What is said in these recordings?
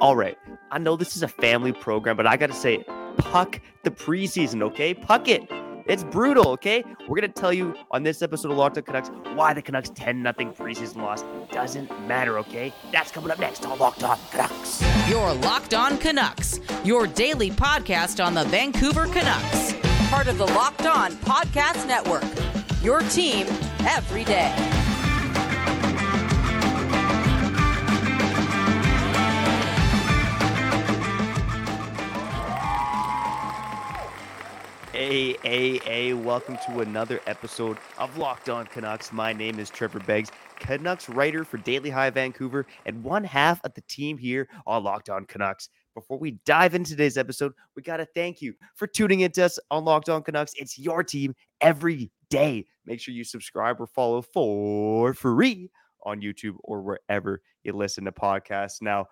All right, I know this is a family program, but I got to say, puck the preseason, okay? Puck it. It's brutal, okay? We're going to tell you on this episode of Locked On Canucks why the Canucks 10 0 preseason loss doesn't matter, okay? That's coming up next on Locked On Canucks. Your Locked On Canucks, your daily podcast on the Vancouver Canucks. Part of the Locked On Podcast Network. Your team every day. Hey, hey, hey, welcome to another episode of Locked On Canucks. My name is Trevor Beggs, Canucks writer for Daily Hive Vancouver, and one half of the team here on Locked On Canucks. Before we dive into today's episode, we got to thank you for tuning into us on Locked On Canucks. It's your team every day. Make sure you subscribe or follow for free on YouTube or wherever you listen to podcasts. Now,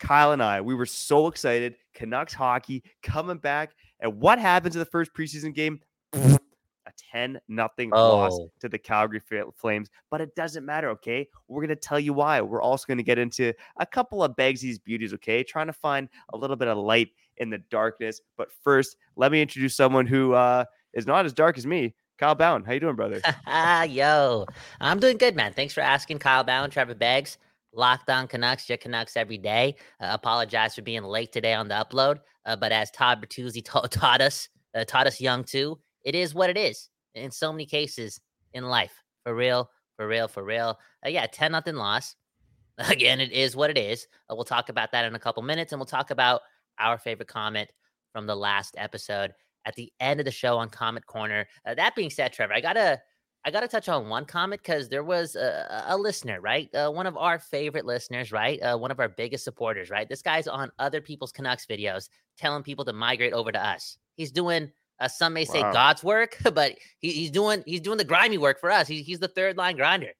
Kyle and I, we were so excited. Canucks hockey coming back. And what happens in the first preseason game? A 10 nothing loss Oh. to the Calgary Flames. But it doesn't matter, okay? We're going to tell you why. We're also going to get into a couple of Begsy's beauties, okay? Trying to find a little bit of light in the darkness. But first, let me introduce someone who uh, is not as dark as me. Kyle Bowen. How you doing, brother? Ah, yo, I'm doing good, man. Thanks for asking, Kyle Bowen, Trevor Beggs. Locked on Canucks, your Canucks every day. Uh, apologize for being late today on the upload, uh, but as Todd Bertuzzi ta- taught us, uh, taught us young too, it is what it is in so many cases in life. For real, for real, for real. Uh, yeah, 10 nothing loss. Again, it is what it is. Uh, we'll talk about that in a couple minutes, and we'll talk about our favorite comment from the last episode at the end of the show on Comment Corner. Uh, that being said, Trevor, I gotta I gotta touch on one comment because there was a, a listener, right? Uh, one of our favorite listeners, right? Uh, one of our biggest supporters, right? This guy's on other people's Canucks videos, telling people to migrate over to us. He's doing. Uh, some may say Wow. God's work, but he, he's doing he's doing the grimy work for us. He, he's the third line grinder.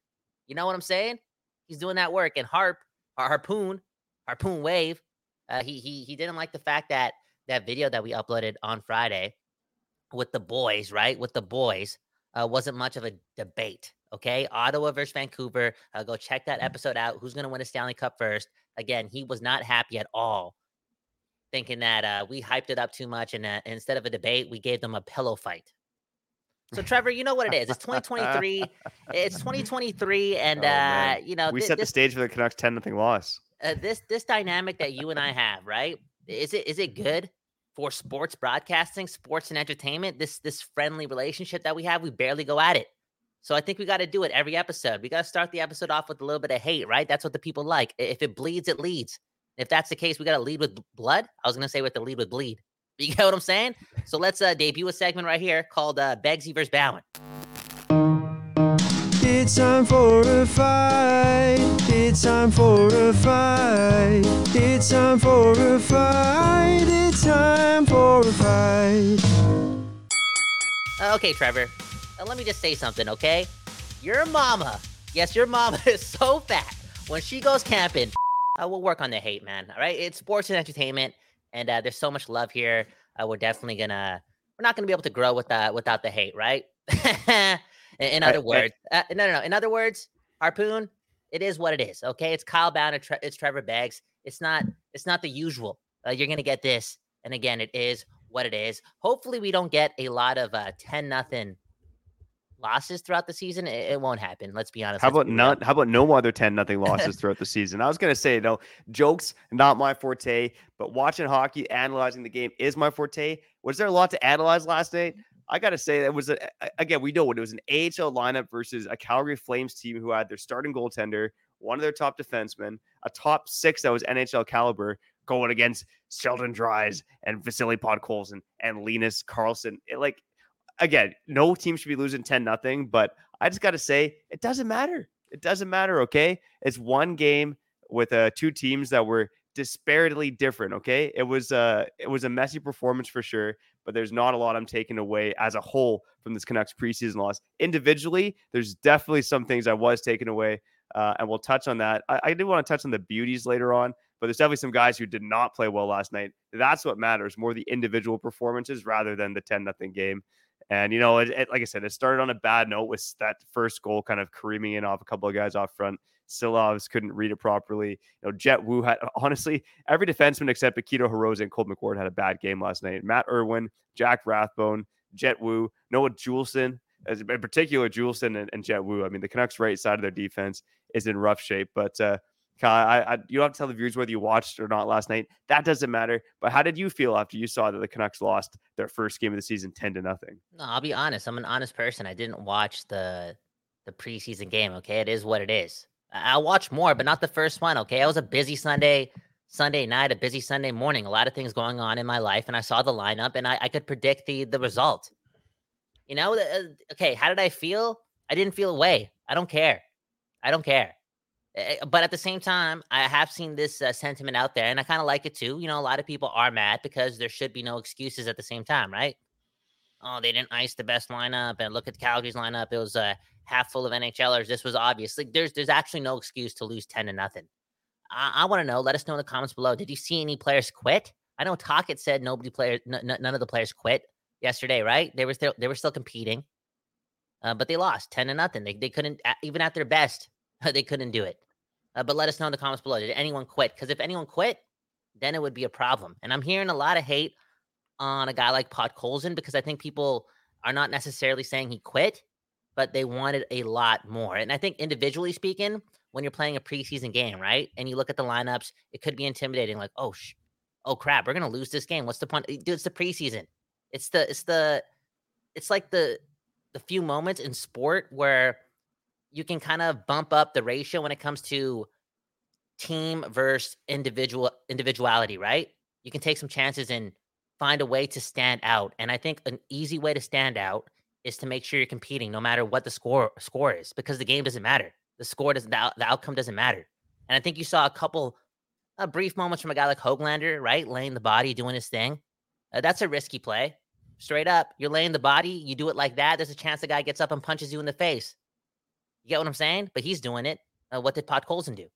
You know what I'm saying? He's doing that work. And Harp, our harpoon, harpoon wave, uh, he he he didn't like the fact that that video that we uploaded on Friday with the boys, right? With the boys, uh, wasn't much of a debate. Okay, Ottawa versus Vancouver. Uh, go check that episode out. Who's going to win a Stanley Cup first? Again, he was not happy at all, thinking that uh, we hyped it up too much, and uh, instead of a debate, we gave them a pillow fight. So, Trevor, you know what it is. It's 2023. it's 2023, and Oh, uh, you know we thi- set the this stage for the Canucks 10 nothing loss. uh, this this dynamic that you and I have, right? Is it is it good for sports broadcasting, sports and entertainment? This this friendly relationship that we have, we barely go at it. So I think we got to do it every episode. We got to start the episode off with a little bit of hate, right? That's what the people like. If it bleeds, it leads. If that's the case, we got to lead with blood. I was gonna say with the lead with bleed. You get what I'm saying? So let's uh, debut a segment right here called uh, Begsy versus Bowen. It's time for a fight. It's time for a fight. It's time for a fight. It's time for a fight. Uh, Okay, Trevor. uh, let me just say something, okay? Your mama, yes, your mama is so fat. When she goes camping, uh, we'll work on the hate, man. All right, it's sports and entertainment, and uh, there's so much love here. Uh, we're definitely gonna, we're not gonna be able to grow with that without the hate, right? in, in other I- words, uh, no, no, no. In other words, harpoon, it is what it is. Okay, it's Kyle Bowen, it's Trevor Beggs. It's not, it's not the usual. Uh, you're gonna get this, and again, it is what it is. Hopefully, we don't get a lot of uh, ten nothing losses throughout the season. It, it won't happen. Let's be honest. How about not? How about no other ten nothing losses throughout the season? I was gonna say no jokes, not my forte, but watching hockey, analyzing the game is my forte. Was there a lot to analyze last night? I gotta say that was a, a- again we know what it was an AHL lineup versus a Calgary Flames team who had their starting goaltender, one of their top defensemen, a top six that was NHL caliber going against Sheldon Dries and Vasily Podkolzin and Linus Karlsson. It, like again, no team should be losing 10 nothing, but I just got to say it doesn't matter. It doesn't matter, okay? It's one game with uh, two teams that were disparately different, okay? It was uh it was a messy performance for sure, but there's not a lot I'm taking away as a whole from this Canucks preseason loss. Individually, there's definitely some things I was taking away, uh, and we'll touch on that. I, I do want to touch on the beauties later on, but there's definitely some guys who did not play well last night. That's what matters more the individual performances rather than the 10 nothing game. And you know, it, it, like I said, it started on a bad note with that first goal kind of careening in off a couple of guys off front. Silovs couldn't read it properly. You know, Jett Woo had honestly every defenseman except Akito Hirose and Cole McWard had a bad game last night. Matt Irwin, Jack Rathbone, Jett Woo, Noah Juulsen, as in particular Juulsen and, and Jett Woo. I mean, the Canucks' right side of their defense is in rough shape. But uh, Kyle, I, I, you don't have to tell the viewers whether you watched or not last night. That doesn't matter. But how did you feel after you saw that the Canucks lost their first game of the season, ten to nothing? No, I'll be honest. I'm an honest person. I didn't watch the the preseason game. Okay, it is what it is. I- I'll watch more, but not the first one. Okay, it was a busy Sunday. Sunday night, a busy Sunday morning, a lot of things going on in my life, and I saw the lineup, and I, I could predict the the result. You know, uh, okay, how did I feel? I didn't feel away. I don't care. I don't care. Eh, eh, But at the same time, I have seen this uh, sentiment out there, and I kind of like it too. You know, a lot of people are mad because there should be no excuses at the same time, right? Oh, they didn't ice the best lineup, and look at Calgary's lineup; it was uh, half full of NHLers. This was obvious. Like, there's there's actually no excuse to lose ten to nothing. I, I want to know. Let us know in the comments below. Did you see any players quit? I know Tocchet said nobody players, n- n- none of the players quit yesterday, right? They were still they were still competing, uh, but they lost ten to nothing. They they couldn't even at their best, they couldn't do it. Uh, but let us know in the comments below. Did anyone quit? Because if anyone quit, then it would be a problem. And I'm hearing a lot of hate on a guy like Podkolzin because I think people are not necessarily saying he quit, but they wanted a lot more. And I think individually speaking, when you're playing a preseason game, right, and you look at the lineups, it could be intimidating. Like, oh, sh- oh crap, we're gonna lose this game. What's the point, dude? It's the preseason. It's the it's the it's like the the few moments in sport where you can kind of bump up the ratio when it comes to team versus individual individuality, right? You can take some chances and find a way to stand out. And I think an easy way to stand out is to make sure you're competing no matter what the score score is because the game doesn't matter. The score doesn't the, the outcome doesn't matter. And I think you saw a couple uh, brief moments from a guy like Hoglander, right? Laying the body, doing his thing. Uh, that's a risky play. Straight up, you're laying the body, you do it like that. There's a chance the guy gets up and punches you in the face. You get what I'm saying? But he's doing it. Uh, what did Podkolzin do?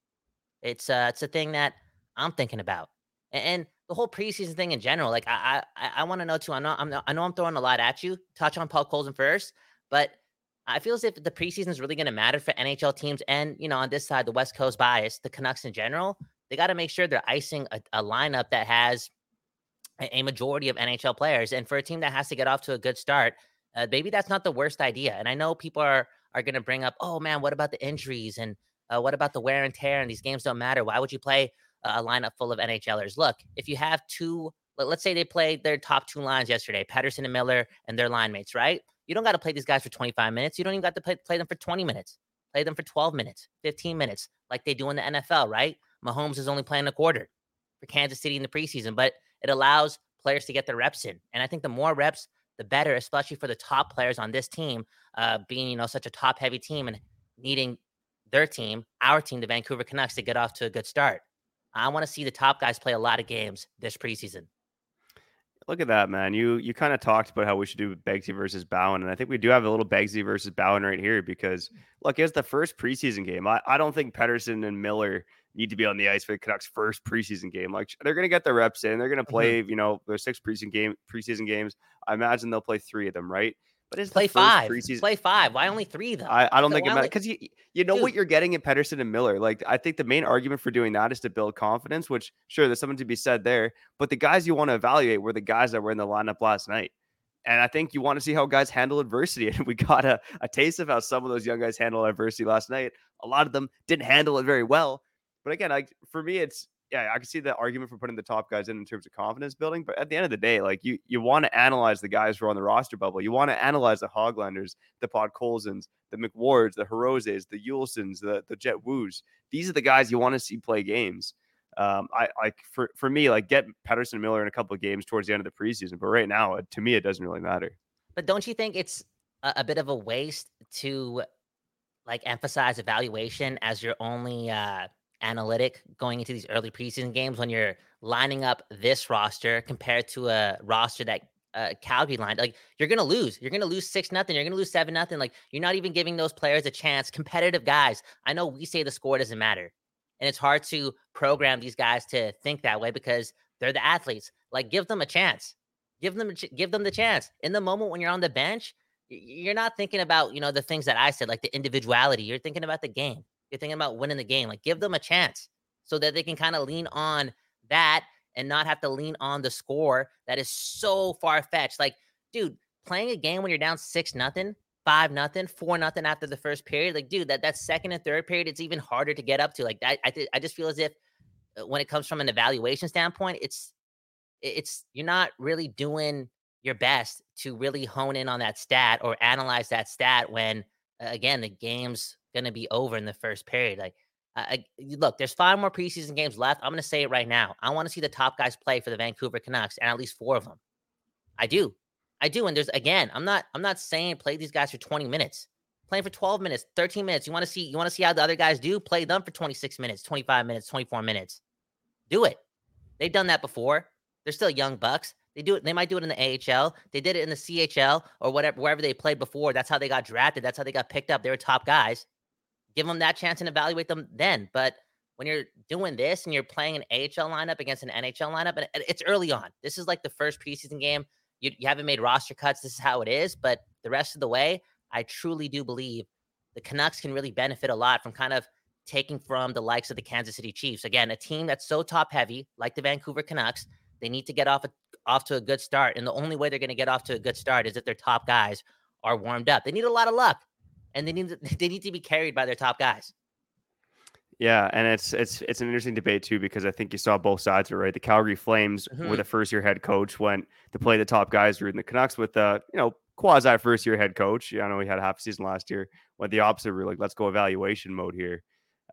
It's uh, it's a thing that I'm thinking about, A- and, the whole preseason thing in general. Like I I, I want to know too. I know I'm I know I'm throwing a lot at you. Touch on Podkolzin first, but I feel as if the preseason is really going to matter for NHL teams, and you know on this side, the West Coast bias, the Canucks in general. They got to make sure they're icing a, a lineup that has a, majority of NHL players, and for a team that has to get off to a good start, uh, maybe that's not the worst idea. And I know people are are going to bring up, oh man, what about the injuries and uh, what about the wear and tear? And these games don't matter. Why would you play a lineup full of NHLers? Look, if you have two, let- let's say they played their top two lines yesterday, Pettersson and Miller and their line mates, right? You don't got to play these guys for 25 minutes. You don't even got to play, play them for 20 minutes. Play them for 12 minutes, 15 minutes, like they do in the NFL, right? Mahomes is only playing a quarter for Kansas City in the preseason, but it allows players to get their reps in. And I think the more reps, the better, especially for the top players on this team, uh, being you know such a top heavy team and needing their team, our team, the Vancouver Canucks, to get off to a good start. I want to see the top guys play a lot of games this preseason. Look at that, man. You you kind of talked about how we should do Begsy versus Bowen, and I think we do have a little Begsy versus Bowen right here because look, it's the first preseason game. I, I don't think Pettersson and Miller need to be on the ice for the Canucks' first preseason game. Like they're gonna get their reps in. They're gonna mm-hmm. play, you know, their six preseason game preseason games. I imagine they'll play three of them, right? But it's Play five. preseason. Play five. Why only three though? I, I don't So think it matters only- because you you know Dude. what you're getting in Pettersson and Miller. Like I think the main argument for doing that is to build confidence, which sure there's something to be said there. But the guys you want to evaluate were the guys that were in the lineup last night. And I think you want to see how guys handle adversity. And we got a, a taste of how some of those young guys handle adversity last night. A lot of them didn't handle it very well. But again, like for me, it's yeah, I can see the argument for putting the top guys in in terms of confidence building. But at the end of the day, like you you want to analyze the guys who are on the roster bubble. You want to analyze the Hoglanders, the Podkolzins, the McWards, the Hiroses, the Juulsens, the the Jett Woos. These are the guys you want to see play games. Um, I like for for me, like get Pettersson Miller in a couple of games towards the end of the preseason. But right now, to me, it doesn't really matter. But don't you think it's a, a bit of a waste to like emphasize evaluation as your only uh, analytic going into these early preseason games when you're lining up this roster compared to a roster that uh, Calgary lined? Like you're gonna lose. You're gonna lose six nothing. You're gonna lose seven nothing. Like you're not even giving those players a chance. Competitive guys. I know we say the score doesn't matter, and it's hard to program these guys to think that way because they're the athletes. Like give them a chance. Give them give them the chance. In the moment when you're on the bench, you're not thinking about, you know, the things that I said like the individuality. You're thinking about the game. You're thinking about winning the game. Like give them a chance so that they can kind of lean on that and not have to lean on the score that is so far fetched. Like, dude, playing a game when you're down six nothing, five nothing, four nothing after the first period, like, dude, that that second and third period, it's even harder to get up to. Like, I I, th- I just feel as if uh, when it comes from an evaluation standpoint, it's it's you're not really doing your best to really hone in on that stat or analyze that stat when again the game's going to be over in the first period like I, look there's five more preseason games left i'm going to say it right now i want to see the top guys play for the vancouver canucks and at least four of them i do i do and there's again i'm not i'm not saying play these guys for 20 minutes playing for 12 minutes 13 minutes you want to see you want to see how the other guys do play them for 26 minutes 25 minutes 24 minutes do it they've done that before they're still young bucks. They do it. They might do it in the AHL. They did it in the CHL or whatever, wherever they played before. That's how they got drafted. That's how they got picked up. They were top guys. Give them that chance and evaluate them then. But when you're doing this and you're playing an AHL lineup against an NHL lineup, and it's early on. This is like the first preseason game. You, you haven't made roster cuts. This is how it is. But the rest of the way, I truly do believe the Canucks can really benefit a lot from kind of taking from the likes of the Kansas City Chiefs. Again, a team that's so top heavy, like the Vancouver Canucks, they need to get off a, off to a good start, and the only way they're going to get off to a good start is if their top guys are warmed up. They need a lot of luck, and they need to, they need to be carried by their top guys. Yeah, and it's it's it's an interesting debate too because I think you saw both sides of it, right? The Calgary Flames mm-hmm. with a first year head coach went to play the top guys, in the Canucks with the you know quasi first year head coach. I know he had a half season last year. Went the opposite. We're like, let's go evaluation mode here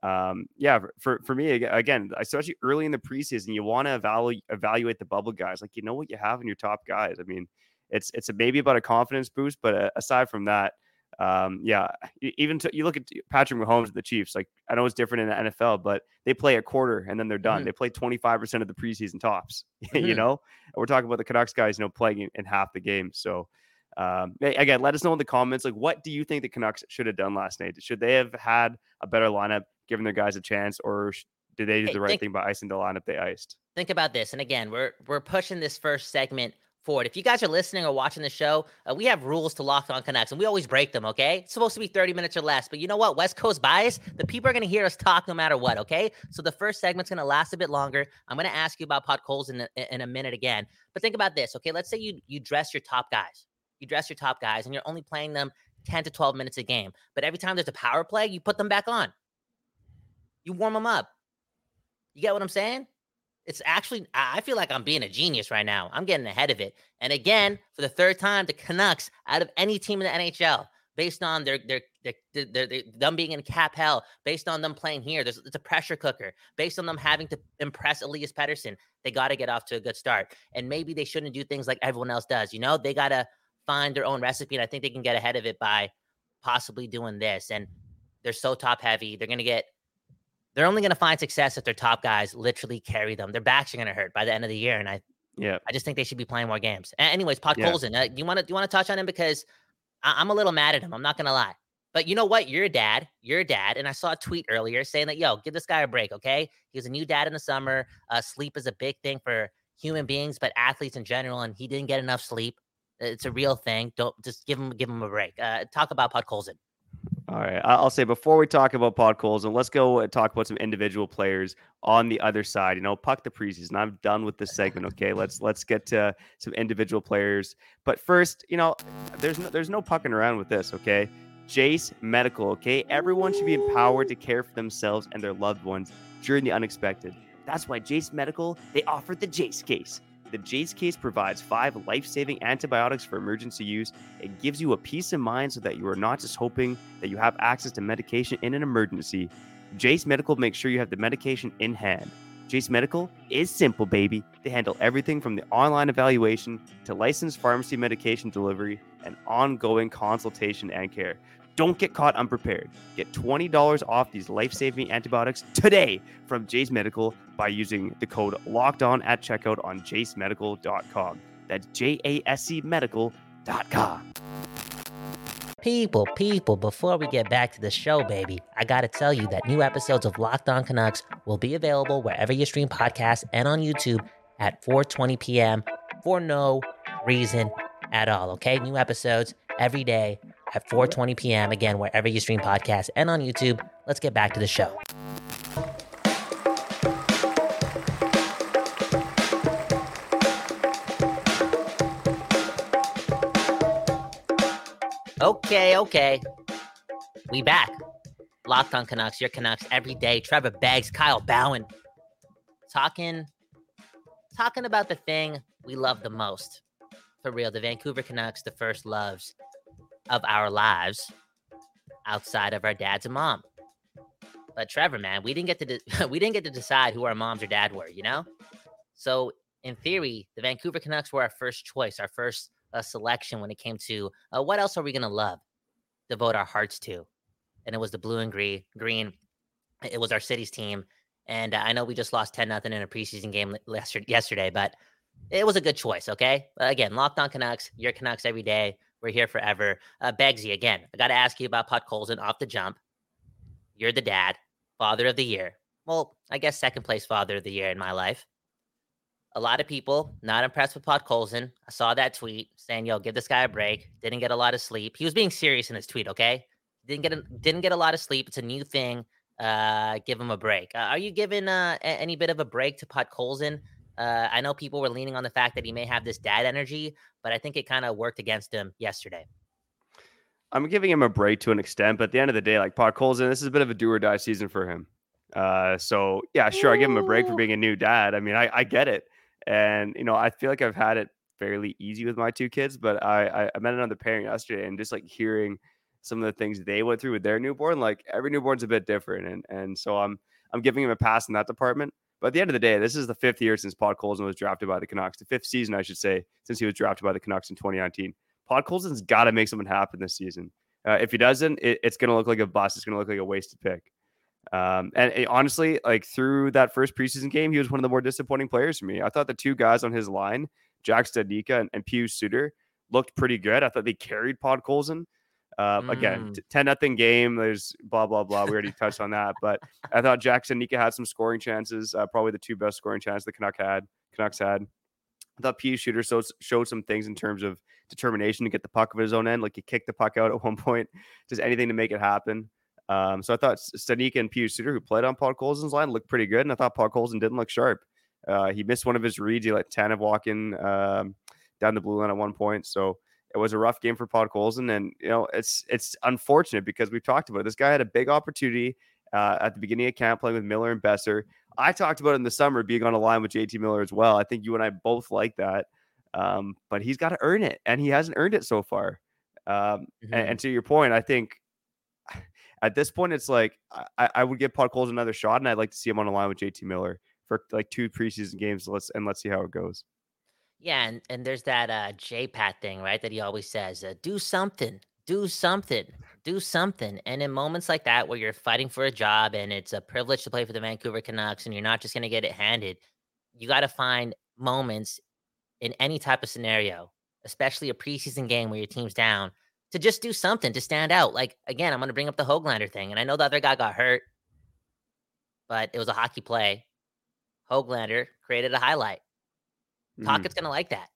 um, yeah, for for me again, especially early in the preseason, you want to evaluate evaluate the bubble guys. Like you know what you have in your top guys. I mean, it's it's a, maybe about a confidence boost, but uh, aside from that, um, yeah, even to, you look at Patrick Mahomes the Chiefs. Like I know it's different in the NFL, but they play a quarter and then they're done. Mm-hmm. They play twenty five percent of the preseason tops. Mm-hmm. you know, we're talking about the Canucks guys, you know, playing in, in half the game. So. Um, again, let us know in the comments. Like, what do you think the Canucks should have done last night? Should they have had a better lineup? giving their guys a chance, or did they do hey, the right think, thing by icing the lineup they iced? Think about this, and again, we're we're pushing this first segment forward. If you guys are listening or watching the show, uh, we have rules to Locked On Canucks, and we always break them. Okay, it's supposed to be thirty minutes or less, but you know what? West Coast bias. The people are going to hear us talk no matter what. Okay, so the first segment's going to last a bit longer. I'm going to ask you about Podkolzin in a, in a minute again, but think about this. Okay, let's say you you dress your top guys. You dress your top guys, and you're only playing them 10 to 12 minutes a game. But every time there's a power play, you put them back on. You warm them up. You get what I'm saying? It's actually, I feel like I'm being a genius right now. I'm getting ahead of it. And again, for the third time, the Canucks, out of any team in the NHL, based on their their, their, their, their them being in cap hell, based on them playing here, there's it's a pressure cooker. Based on them mm-hmm. having to impress Elias Pettersson, they got to get off to a good start. And maybe they shouldn't do things like everyone else does. You know, they got to find their own recipe, and I think they can get ahead of it by possibly doing this. And they're so top heavy, they're going to get they're only going to find success if their top guys literally carry them. Their backs are going to hurt by the end of the year, and I, yeah, I just think they should be playing more games. anyways, Pod yeah. Colson, uh, you want to you want to touch on him because I, I'm a little mad at him. I'm not going to lie, but you know what? You're a dad. You're a dad, and I saw a tweet earlier saying that yo, give this guy a break, okay? He was a new dad in the summer. Uh, sleep is a big thing for human beings, but athletes in general, and he didn't get enough sleep. It's a real thing. Don't just give him give him a break. Uh, talk about Podkolzin. All right. I'll say before we talk about Podkolzin, uh, let's go talk about some individual players on the other side. You know, puck the preseason. I'm done with this segment. Okay. Let's let's get to some individual players. But first, you know, there's no there's no pucking around with this, okay? Jace Medical, okay? Everyone should be empowered to care for themselves and their loved ones during the unexpected. That's why Jace Medical, they offer the Jace case. The Jase case provides five life saving antibiotics for emergency use. It gives you a peace of mind so that you are not just hoping that you have access to medication in an emergency. Jase Medical makes sure you have the medication in hand. Jase Medical is simple, baby. They handle everything from the online evaluation to licensed pharmacy medication delivery and ongoing consultation and care. Don't get caught unprepared. Get $20 off these life saving antibiotics today from Jase Medical by using the code locked on at checkout on jasemedical.com. That's J A S C medical.com. People, people, before we get back to the show, baby, I gotta tell you that new episodes of Locked On Canucks will be available wherever you stream podcasts and on YouTube at 4:20 p.m. for no reason at all. Okay, new episodes every day at 4:20 p.m. Again, wherever you stream podcasts and on YouTube. Let's get back to the show. Okay, okay. We back. Locked on Canucks, your Canucks every day. Trevor Beggs, Kyle Bowen. Talking talking about the thing we love the most. For real, the Vancouver Canucks, the first loves of our lives outside of our dads and mom. But Trevor, man, we didn't get to de- we didn't get to decide who our moms or dad were, you know? So in theory, the Vancouver Canucks were our first choice, our first uh, selection when it came to uh, what else are we to love, devote our hearts to. And it was the blue and green. Green. It was our city's team. And uh, I know we just lost 10 nothing in a preseason game yesterday, but it was a good choice. Okay. Again, locked on Canucks, your Canucks every day. We're here forever. Uh, Begsy, again, I got to ask you about Podkolzin off the jump. You're the dad, father of the year. Well, I guess second place father of the year in my life a lot of people not impressed with Podkolzin. I saw that tweet saying, "Yo, give this guy a break." Didn't get a lot of sleep. He was being serious in his tweet. Okay, didn't get a, didn't get a lot of sleep. It's a new thing. Uh, give him a break. Uh, are you giving uh, any bit of a break to Podkolzin? Uh, I know people were leaning on the fact that he may have this dad energy, but I think it kind of worked against him yesterday. I'm giving him a break to an extent, but at the end of the day, like Podkolzin, this is a bit of a do or die season for him. Uh, so yeah, sure, I give him a break for being a new dad. I mean, I, I get it. And you know, I feel like I've had it fairly easy with my two kids, but I I, met another parent yesterday and just like hearing some of the things they went through with their newborn, like every newborn's a bit different, and and so I'm I'm giving him a pass in that department. But at the end of the day, this is the fifth year since Podkolzin was drafted by the Canucks, the fifth season, I should say, since he was drafted by the Canucks in 2019. Podkolzin's got to make something happen this season. Uh, if he doesn't, it, it's going to look like a bust. It's going to look like a wasted pick. Um, and it, honestly, like through that first preseason game, he was one of the more disappointing players for me. I thought the two guys on his line, Jack Studnicka and, and Pius Suter, looked pretty good. I thought they carried Podkolzin. Uh, mm. Again, 10 nothing game. There's blah, blah, blah. We already touched on that. But I thought Jack Studnicka had some scoring chances, uh, probably the two best scoring chances the Canuck had, Canucks had. I thought Pius Suter so, showed some things in terms of determination to get the puck of his own end. Like he kicked the puck out at one point, does anything to make it happen. Um, so I thought Studnicka and Pius Suter, who played on Podkolzin's line, looked pretty good, and I thought Podkolzin didn't look sharp. Uh, he missed one of his reads. He let Tanev walk in um, down the blue line at one point. So it was a rough game for Podkolzin, and you know it's it's unfortunate because we've talked about it. this guy had a big opportunity uh, at the beginning of camp playing with Miller and Boeser. I talked about in the summer being on a line with JT Miller as well. I think you and I both like that, um, but he's got to earn it, and he hasn't earned it so far. Um, mm-hmm. and, and, to your point, I think at this point, it's like I, I would give Podkolzin another shot, and I'd like to see him on a line with JT Miller for like two preseason games. Let's and let's see how it goes. Yeah, and, and there's that uh J Pat thing, right? That he always says, uh, do something, do something, do something. And in moments like that where you're fighting for a job and it's a privilege to play for the Vancouver Canucks and you're not just gonna get it handed, you gotta find moments in any type of scenario, especially a preseason game where your team's down, to just do something to stand out. Like again, I'm going to bring up the Hoglander thing, and I know the other guy got hurt, but it was a hockey play. Hoglander created a highlight. Mm. Tocchet's going to like that.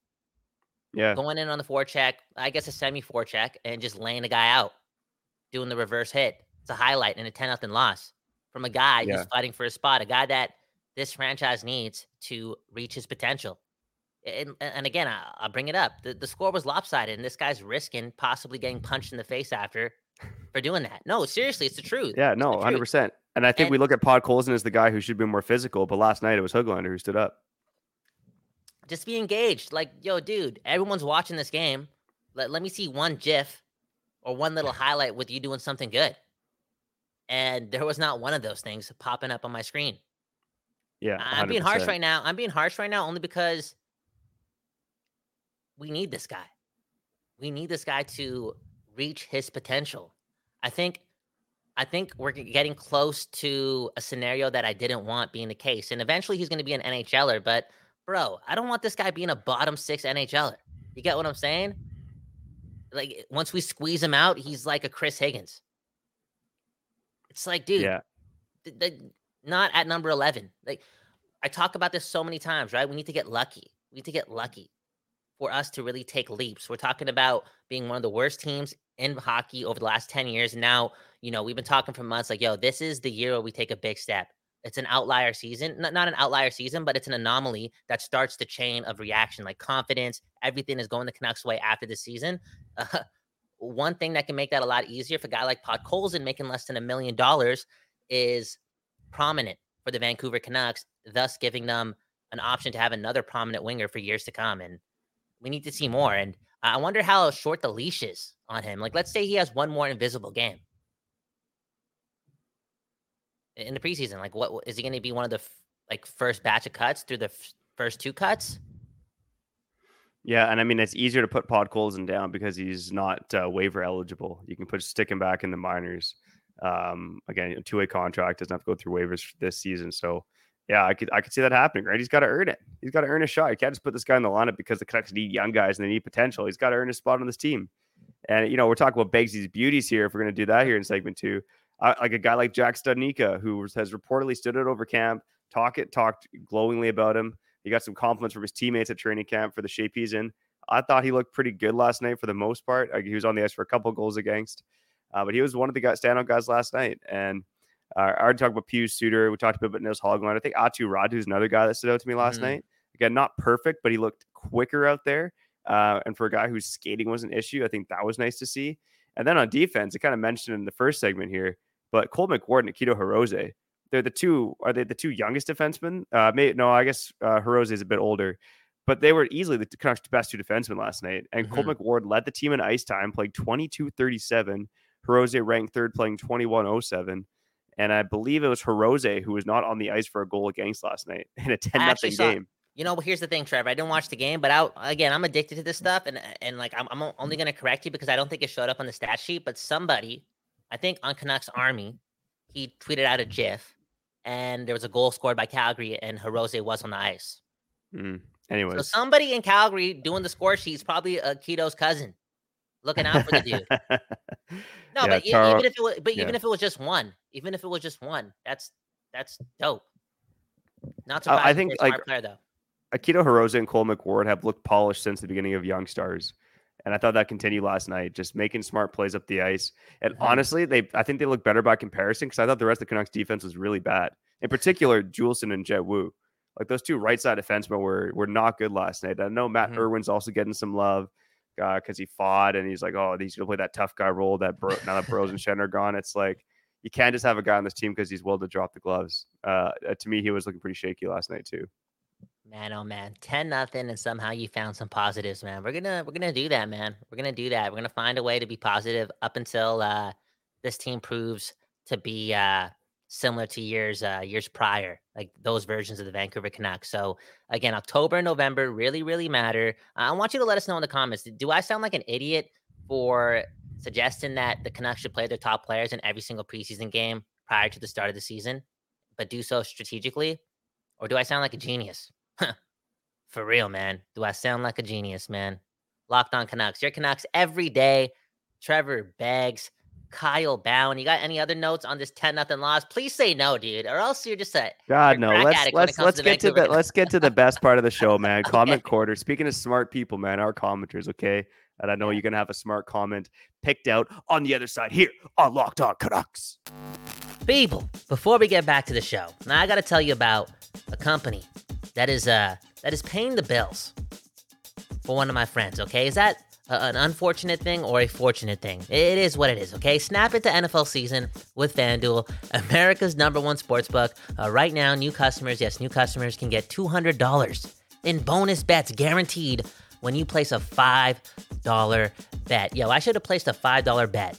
Yeah, going in on the forecheck, I guess a semi forecheck, and just laying the guy out, doing the reverse hit. It's a highlight and a ten nothing loss from a guy yeah. who's fighting for a spot, a guy that this franchise needs to reach his potential and, and again, I, will bring it up. The, the score was lopsided, and this guy's risking possibly getting punched in the face after for doing that. No, seriously, it's the truth. Yeah, no, hundred percent. And I think and, we look at Podkolzin as the guy who should be more physical, but last night it was Hoglander who stood up. Just be engaged. Like, yo, dude, everyone's watching this game. Let, let me see one GIF or one little highlight with you doing something good. And there was not one of those things popping up on my screen. Yeah. i am being harsh right now. I'm being harsh right now only because we need this guy. We need this guy to reach his potential. I think I think we're getting close to a scenario that I didn't want being the case. And eventually he's going to be an NHLer, but bro, I don't want this guy being a bottom 6 NHLer. You get what I'm saying? Like once we squeeze him out, he's like a Chris Higgins. It's like, dude, yeah. Th- th- not at number 11. Like I talk about this so many times, right? We need to get lucky. We need to get lucky for us to really take leaps. We're talking about being one of the worst teams in hockey over the last 10 years. And now, you know, we've been talking for months like, yo, this is the year where we take a big step. It's an outlier season, not, not an outlier season, but it's an anomaly that starts the chain of reaction, like confidence. Everything is going the Canucks' way after the season. Uh, one thing that can make that a lot easier for a guy like Podkolzin making less than a million dollars is prominent for the Vancouver Canucks, thus giving them an option to have another prominent winger for years to come. And we need to see more. And I wonder how short the leash is on him. Like, let's say he has one more invisible game in the preseason. Like, what is he going to be one of the like first batch of cuts through the f- first two cuts? Yeah, and I mean it's easier to put Podkolzin down because he's not uh, waiver eligible. You can put stick him back in the minors. Um, again, a two way contract doesn't have to go through waivers this season. So yeah, I could I could see that happening. Right, he's got to earn it. He's got to earn a shot. You can't just put this guy in the lineup because the Canucks need young guys and they need potential. He's got to earn a spot on this team. And you know we're talking about Begsy's beauties here. If we're going to do that here in segment two, like a guy like Jack Studnicka who has reportedly stood it over camp, talk it talked glowingly about him he got some compliments from his teammates at training camp for the shape he's in. I thought he looked pretty good last night for the most part. Like he was on the ice for a couple goals against, uh, but he was one of the guys, standout guys last night. And uh, I already talked about Pius Suter. We talked a bit about Nils Hoglander. I think Aatu Räty is another guy that stood out to me last Mhm. night. Again, not perfect, but he looked quicker out there. Uh, and for a guy whose skating was an issue, I think that was nice to see. And then on defense, I kind of mentioned in the first segment here, but Cole McWard and Akito Hirose, they're the two. Are they the two youngest defensemen? Uh, may, no, I guess uh, Hirose is a bit older, but they were easily the Canucks' best two defensemen last night. And Cole McWard led the team in ice time, playing 22-37. Hirose ranked third, playing 21-07. And I believe it was Hirose who was not on the ice for a goal against last night in a 10 actually nothing saw- game. You know, here's the thing, Trevor. I didn't watch the game, but I again, I'm addicted to this stuff, and and like I'm, I'm only gonna correct you because I don't think it showed up on the stat sheet. But somebody, I think on Canucks Army, he tweeted out a GIF, and there was a goal scored by Calgary, and Hirose was on the ice. Mm. So somebody in Calgary doing the score sheet is probably Akito's cousin, looking out for the dude. No, Yeah, but even if it was, but yeah. even if it was just one, even if it was just one, that's that's dope. Not I- I think, like, player though. Akito Hirose and Cole McWard have looked polished since the beginning of Young Stars. And I thought that continued last night, just making smart plays up the ice. And Mhm. honestly, they I think they look better by comparison because I thought the rest of the Canucks defense was really bad. In particular, Juulsen and Jett Woo. Like those two right side defensemen were were not good last night. I know Matt Mhm. Irwin's also getting some love because he fought and he's like, oh, he's gonna play that tough guy role that bro- now that Bros and Schenn are gone. It's like you can't just have a guy on this team because he's willing to drop the gloves. Uh, to me, he was looking pretty shaky last night too. Man, oh man, ten nothing, and somehow you found some positives, man. We're gonna we're gonna do that, man. We're gonna do that. We're gonna find a way to be positive up until uh, this team proves to be uh, similar to years uh, years prior, like those versions of the Vancouver Canucks. So again, October and November really really matter. I want you to let us know in the comments. Do I sound like an idiot for suggesting that the Canucks should play their top players in every single preseason game prior to the start of the season, but do so strategically, or do I sound like a genius? For real, man. Do I sound like a genius, man? Locked on Canucks. Your Canucks every day. Trevor Beggs, Kyle Bowen. You got any other notes on this 10 nothing loss? Please say no, dude, or else you're just a God no. Let's addict when it let's let's to get to the let's get to the best part of the show, man. Comment Okay. quarter. Speaking of smart people, man, our commenters, okay? And I know you're gonna have a smart comment picked out on the other side here on Locked On Canucks. people. Before we get back to the show, now I got to tell you about a company that is uh that is paying the bills for one of my friends. Okay, is that a- an unfortunate thing or a fortunate thing? It is what it is. Okay, snap into NFL season with FanDuel, America's number one sportsbook. Uh, right now, new customers, yes, new customers can get two hundred dollars in bonus bets guaranteed when you place a five dollar bet. Yo, I should have placed a five dollar bet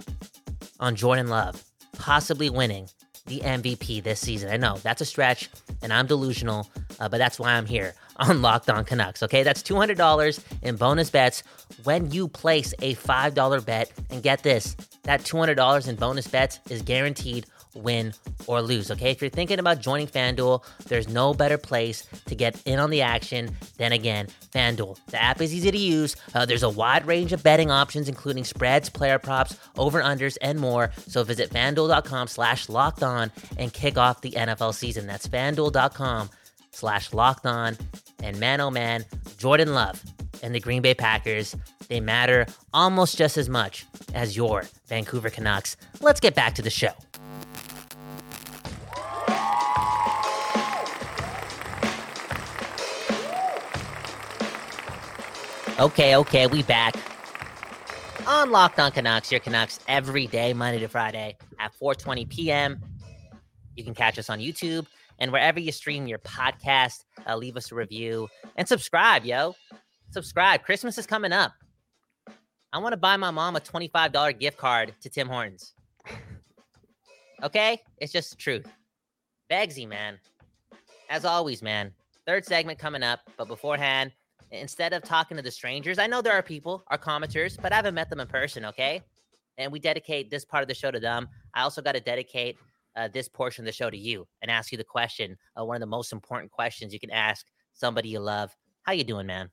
on Jordan Love possibly winning the MVP this season. I know that's a stretch, and I'm delusional, uh, but that's why I'm here on Locked On Canucks. Okay, that's $200 in bonus bets when you place a $5 bet. And get this that $200 in bonus bets is guaranteed win or lose. Okay, if you're thinking about joining FanDuel, there's no better place to get in on the action than again FanDuel. The app is easy to use. Uh, there's a wide range of betting options, including spreads, player props, over unders, and more. So visit FanDuel.com/slash locked on and kick off the NFL season. That's FanDuel.com/slash locked on. And man, oh man, Jordan Love and the Green Bay Packers they matter almost just as much as your Vancouver Canucks. Let's get back to the show. Okay, okay, we back. On Locked On Canucks, your Canucks every day, Monday to Friday at 4:20 p.m. You can catch us on YouTube and wherever you stream your podcast. Uh, leave us a review and subscribe, yo. Subscribe. Christmas is coming up. I want to buy my mom a $25 gift card to Tim Hortons. Okay? It's just the truth. Begsy, man. As always, man. Third segment coming up, but beforehand, instead of talking to the strangers, I know there are people, our commenters, but I haven't met them in person, okay? And we dedicate this part of the show to them. I also got to dedicate uh, this portion of the show to you and ask you the question, uh, one of the most important questions you can ask somebody you love. How you doing, man?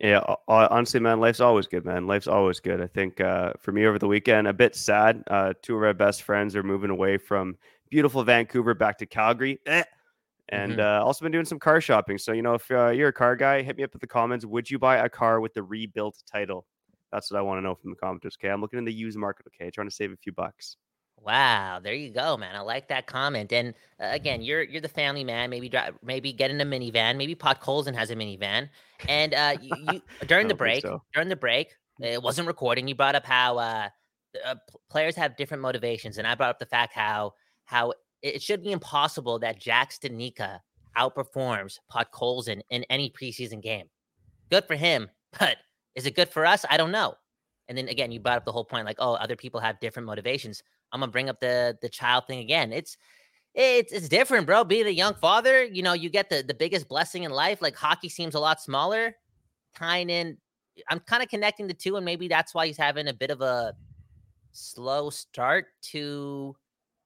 Yeah, honestly, man, life's always good, man. Life's always good. I think uh, for me over the weekend, a bit sad. Uh, two of our best friends are moving away from beautiful Vancouver back to Calgary. Eh. And Mhm. uh, also been doing some car shopping. So, you know, if uh, you're a car guy, hit me up in the comments. Would you buy a car with the rebuilt title? That's what I want to know from the commenters. Okay. I'm looking in the used market. Okay. Trying to save a few bucks. Wow, there you go, man. I like that comment. And uh, again, you're you're the family man. Maybe drive, maybe get in a minivan. Maybe Podkolzin has a minivan. And uh, you, you during the break, so. during the break, it wasn't recording. You brought up how uh, uh, players have different motivations, and I brought up the fact how how it should be impossible that Jack Studnicka outperforms Podkolzin in any preseason game. Good for him, but is it good for us? I don't know. And then again, you brought up the whole point, like, oh, other people have different motivations. I'm gonna bring up the the child thing again. It's it's it's different, bro. Being a young father, you know, you get the the biggest blessing in life. Like hockey seems a lot smaller. Tying in, I'm kind of connecting the two, and maybe that's why he's having a bit of a slow start to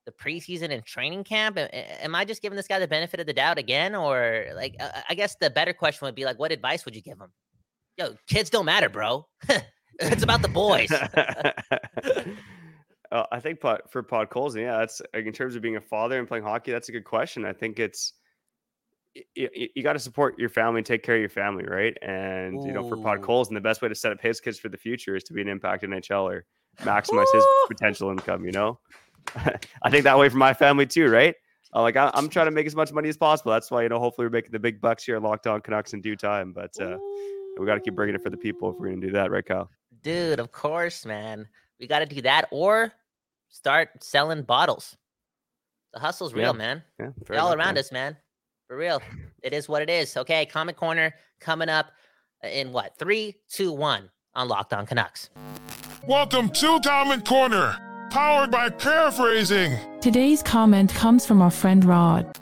the preseason and training camp. Am I just giving this guy the benefit of the doubt again, or like? uh, I guess the better question would be like, what advice would you give him? Yo, kids don't matter, bro. it's about the boys. I think for Podkolzin, yeah, that's like, in terms of being a father and playing hockey. That's a good question. I think it's you, you got to support your family and take care of your family, right? And you know, for Pod Ooh. Colson, the best way to set up his kids for the future is to be an impact NHLer, maximize his potential income. You know, I think that way for my family too, right? Uh, like I, I'm trying to make as much money as possible. That's why you know, hopefully, we're making the big bucks here at Locked On Canucks in due time. But uh, we got to keep bringing it for the people if we're going to do that, right, Kyle? Dude, of course, man. We got to do that or start selling bottles. The hustle's real, Yeah, man. Yeah, They're all around us, man. For real. It is what it is. Okay, comment corner coming up in what? Three, two, one on Locked On Lockdown Canucks. Welcome to Comment Corner, powered by Paraphrasing. Today's comment comes from our friend Rod.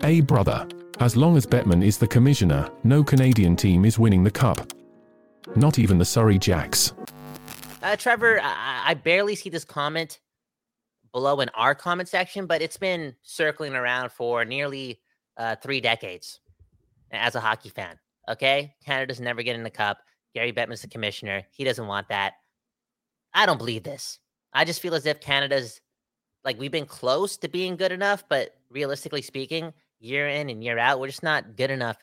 Hey brother, as long as Bettman is the commissioner, no Canadian team is winning the cup. Not even the Surrey Jacks. Uh, Trevor, I, I- I barely see this comment below in our comment section, but it's been circling around for nearly uh, three decades as a hockey fan. Okay. Canada's never getting the cup. Gary Bettman's the commissioner. He doesn't want that. I don't believe this. I just feel as if Canada's like we've been close to being good enough, but realistically speaking, year in and year out, we're just not good enough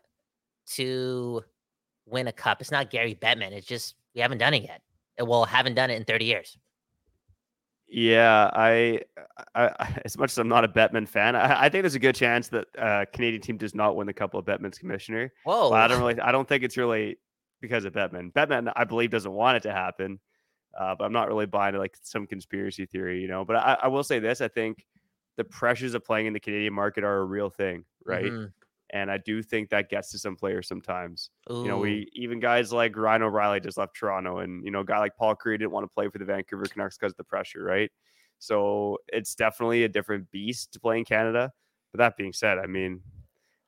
to win a cup. It's not Gary Bettman. It's just we haven't done it yet. Well, haven't done it in 30 years. Yeah, I, I, as much as I'm not a Bettman fan, I, I think there's a good chance that uh, Canadian team does not win the couple of Bettman's commissioner. Whoa. But I don't really, I don't think it's really because of Bettman. Bettman, I believe, doesn't want it to happen. Uh, but I'm not really buying like some conspiracy theory, you know. But I, I will say this: I think the pressures of playing in the Canadian market are a real thing, right? Mhm. And I do think that gets to some players sometimes. You know, we even guys like Ryan O'Reilly just left Toronto, and you know, a guy like Paul Curry didn't want to play for the Vancouver Canucks because of the pressure, right? So it's definitely a different beast to play in Canada. But that being said, I mean,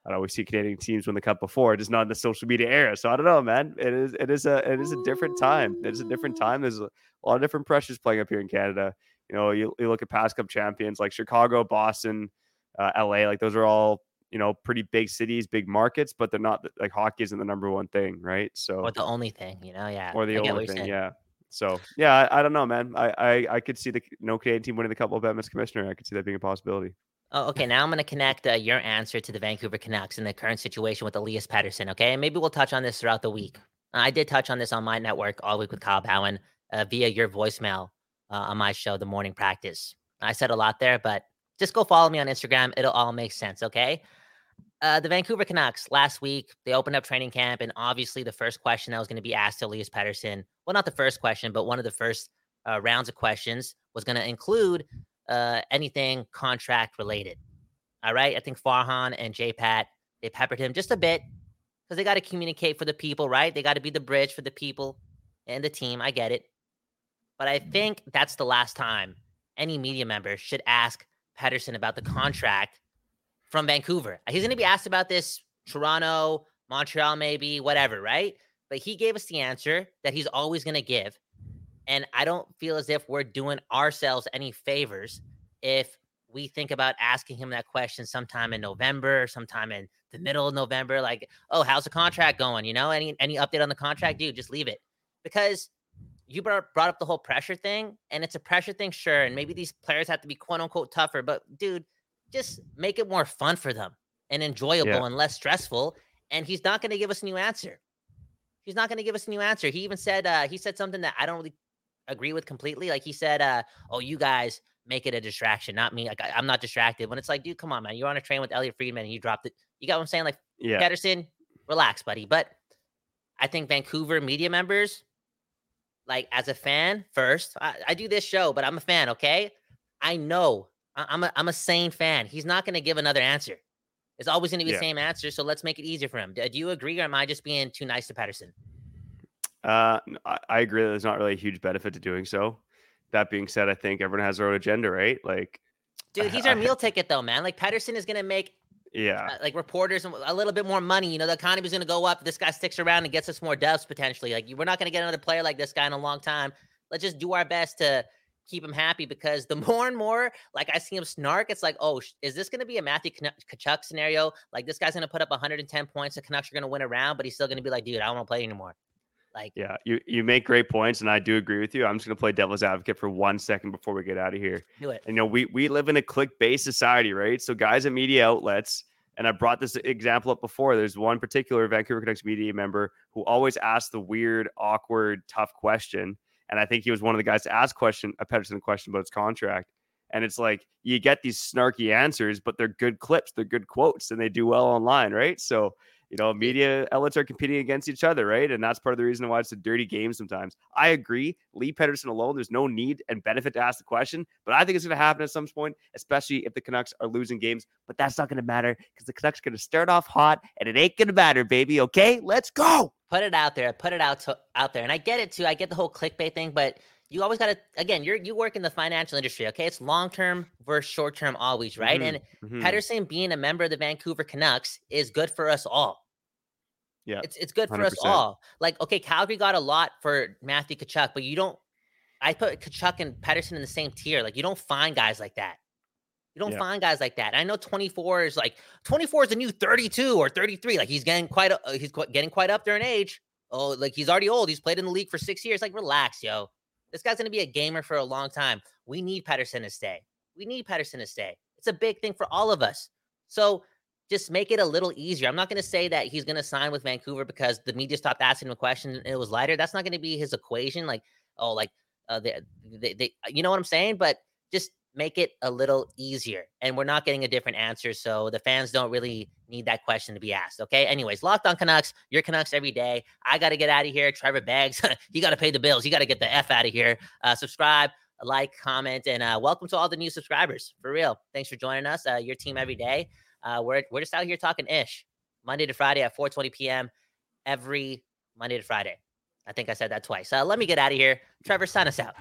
I don't know we see Canadian teams win the cup before, just not in the social media era. So I don't know, man. It is it is a it is a different time. It is a different time. There's a lot of different pressures playing up here in Canada. You know, you, you look at past cup champions like Chicago, Boston, uh, LA, like those are all you know pretty big cities, big markets, but they're not like hockey isn't the number one thing, right? So or the only thing, you know, yeah. or the I get what only thing, yeah. So yeah, I, I don't know, man. I, I I could see the no Canadian team winning the Cup of Bettman's commissioner. I could see that being a possibility. Oh, okay. Now I'm going to connect uh, your answer to the Vancouver Canucks and the current situation with Elias Patterson. Okay, and maybe we'll touch on this throughout the week. I did touch on this on my network all week with Kyle Bowen uh, via your voicemail uh, on my show, The Morning Practice. I said a lot there, but just go follow me on Instagram. It'll all make sense. Okay. Uh, the Vancouver Canucks last week, they opened up training camp, and obviously the first question that was going to be asked to Elias Pettersson, well, not the first question, but one of the first uh, rounds of questions was going to include uh, anything contract related. All right. I think Farhan and J Pat, they peppered him just a bit because they got to communicate for the people, right? They got to be the bridge for the people and the team. I get it. But I think that's the last time any media member should ask Pettersson about the contract from Vancouver. He's going to be mm-hmm. asked about this Toronto, Montreal, maybe, whatever, right? But he gave us the answer that he's always going to give. And I don't feel as if we're doing ourselves any favors if we think about asking him that question sometime in November, sometime in the middle of November, like, oh, how's the contract going? You know, any any update on the contract, dude, just leave it. Because you brought, brought up the whole pressure thing, and it's a pressure thing, sure. And maybe these players have to be quote unquote tougher, but dude, just make it more fun for them and enjoyable Yeah. and less stressful. And he's not going to give us a new answer. He's not going to give us a new answer. He even said uh, he said something that I don't really agree with completely. Like he said, uh, "Oh, you guys make it a distraction, not me. Like I, am not distracted." When it's like, dude, come on, man, you're on a train with Elliotte Friedman and you dropped it. You got what I'm saying? Like Yeah. Pettersson, relax, buddy. But I think Vancouver media members, like as a fan, first, I, I do this show, but I'm a fan. Okay, I know I, I'm a I'm a sane fan. He's not going to give another answer. It's always going to be Yeah. the same answer. So let's make it easier for him. Do, do you agree, or am I just being too nice to Pettersson? Uh, I agree that there's not really a huge benefit to doing so. That being said, I think everyone has their own agenda, right? Like, Dude, he's our meal ticket though, man. Like Pettersson is going to make yeah, uh, like reporters a little bit more money. You know, the economy's going to go up. This guy sticks around and gets us more dubs potentially. Like we're not going to get another player like this guy in a long time. Let's just do our best to keep him happy because the more and more like I see him snark, it's like, oh, is this going to be a Matthew Tkachuk scenario? Like this guy's going to put up 110 points. The Canucks are going to win around, but he's still going to be like, dude, I don't want to play anymore. Like, yeah. You you make great points, and I do agree with you. I'm just gonna play devil's advocate for one second before we get out of here. do it. And, you know, we we live in a click-based society, right? So guys at media outlets, and I brought this example up before. There's one particular Vancouver Canucks media member who always asks the weird, awkward, tough question. And I think he was one of the guys to ask question a Pettersson question about his contract. And it's like you get these snarky answers, but they're good clips, they're good quotes, and they do well online, right? So you know, media outlets are competing against each other, right? And that's part of the reason why it's a dirty game sometimes. I agree. Lee Pettersson alone, there's no need and benefit to ask the question, but I think it's going to happen at some point, especially if the Canucks are losing games. But that's not going to matter because the Canucks are going to start off hot and it ain't going to matter, baby. Okay, let's go. put it out there put it out to, out there and i get it too i get the whole clickbait thing but you always got to again you're you work in the financial industry okay it's long term versus short term always right Mhm, and Mhm. Pettersson being a member of the Vancouver Canucks is good for us all. Yeah, It's it's good for us all. Like, okay, Calgary got a lot for Matthew Tkachuk, but you don't I put Tkachuk and Pettersson in the same tier. Like, you don't find guys like that. You don't Yeah. find guys like that. I know 24 is like 24 is a new 32 or 33. Like he's getting quite a, uh, he's getting quite up there in age. Oh, like he's already old. He's played in the league for six years. Like, relax, yo. This guy's gonna be a gamer for a long time. We need Pettersson to stay. We need Pettersson to stay. It's a big thing for all of us. So just make it a little easier. I'm not going to say that he's going to sign with Vancouver because the media stopped asking him a question and it was lighter. That's not going to be his equation. Like, oh, like, uh, they, they, they, you know what I'm saying? But just make it a little easier. And we're not getting a different answer. So the fans don't really need that question to be asked. Okay. Anyways, locked on Canucks, your Canucks every day. I got to get out of here. Trevor Beggs, you got to pay the bills. You got to get the F out of here. Uh, subscribe, like, comment, and uh, welcome to all the new subscribers. For real. Thanks for joining us. Uh, your team every day. Uh, we're we're just out here talking ish, Monday to Friday at 4:20 p.m. every Monday to Friday. I think I said that twice. Uh, let me get out of here. Trevor, sign us out.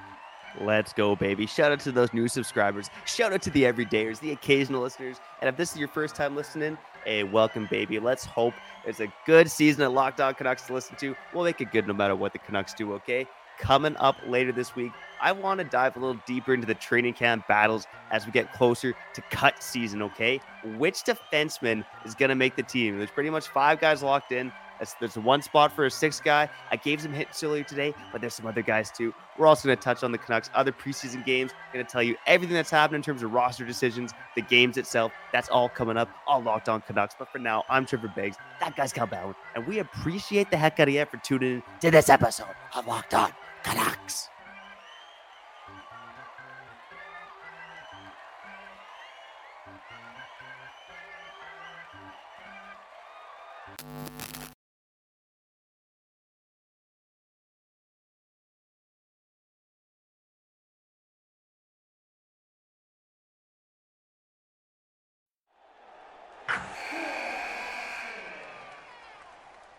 Let's go, baby. Shout out to those new subscribers. Shout out to the everydayers, the occasional listeners. And if this is your first time listening, hey, welcome, baby. Let's hope it's a good season at Locked On Canucks to listen to. We'll make it good no matter what the Canucks do, okay? Coming up later this week, I want to dive a little deeper into the training camp battles as we get closer to cut season, okay? Which defenseman is going to make the team? There's pretty much five guys locked in. There's one spot for a sixth guy. I gave some hits earlier today, but there's some other guys too. We're also going to touch on the Canucks' other preseason games. Going to tell you everything that's happened in terms of roster decisions, the games itself. That's all coming up. All locked on Canucks. But for now, I'm Trevor Beggs. That guy's Kyle Bowen, and we appreciate the heck out of you for tuning in to this episode of Locked On Canucks.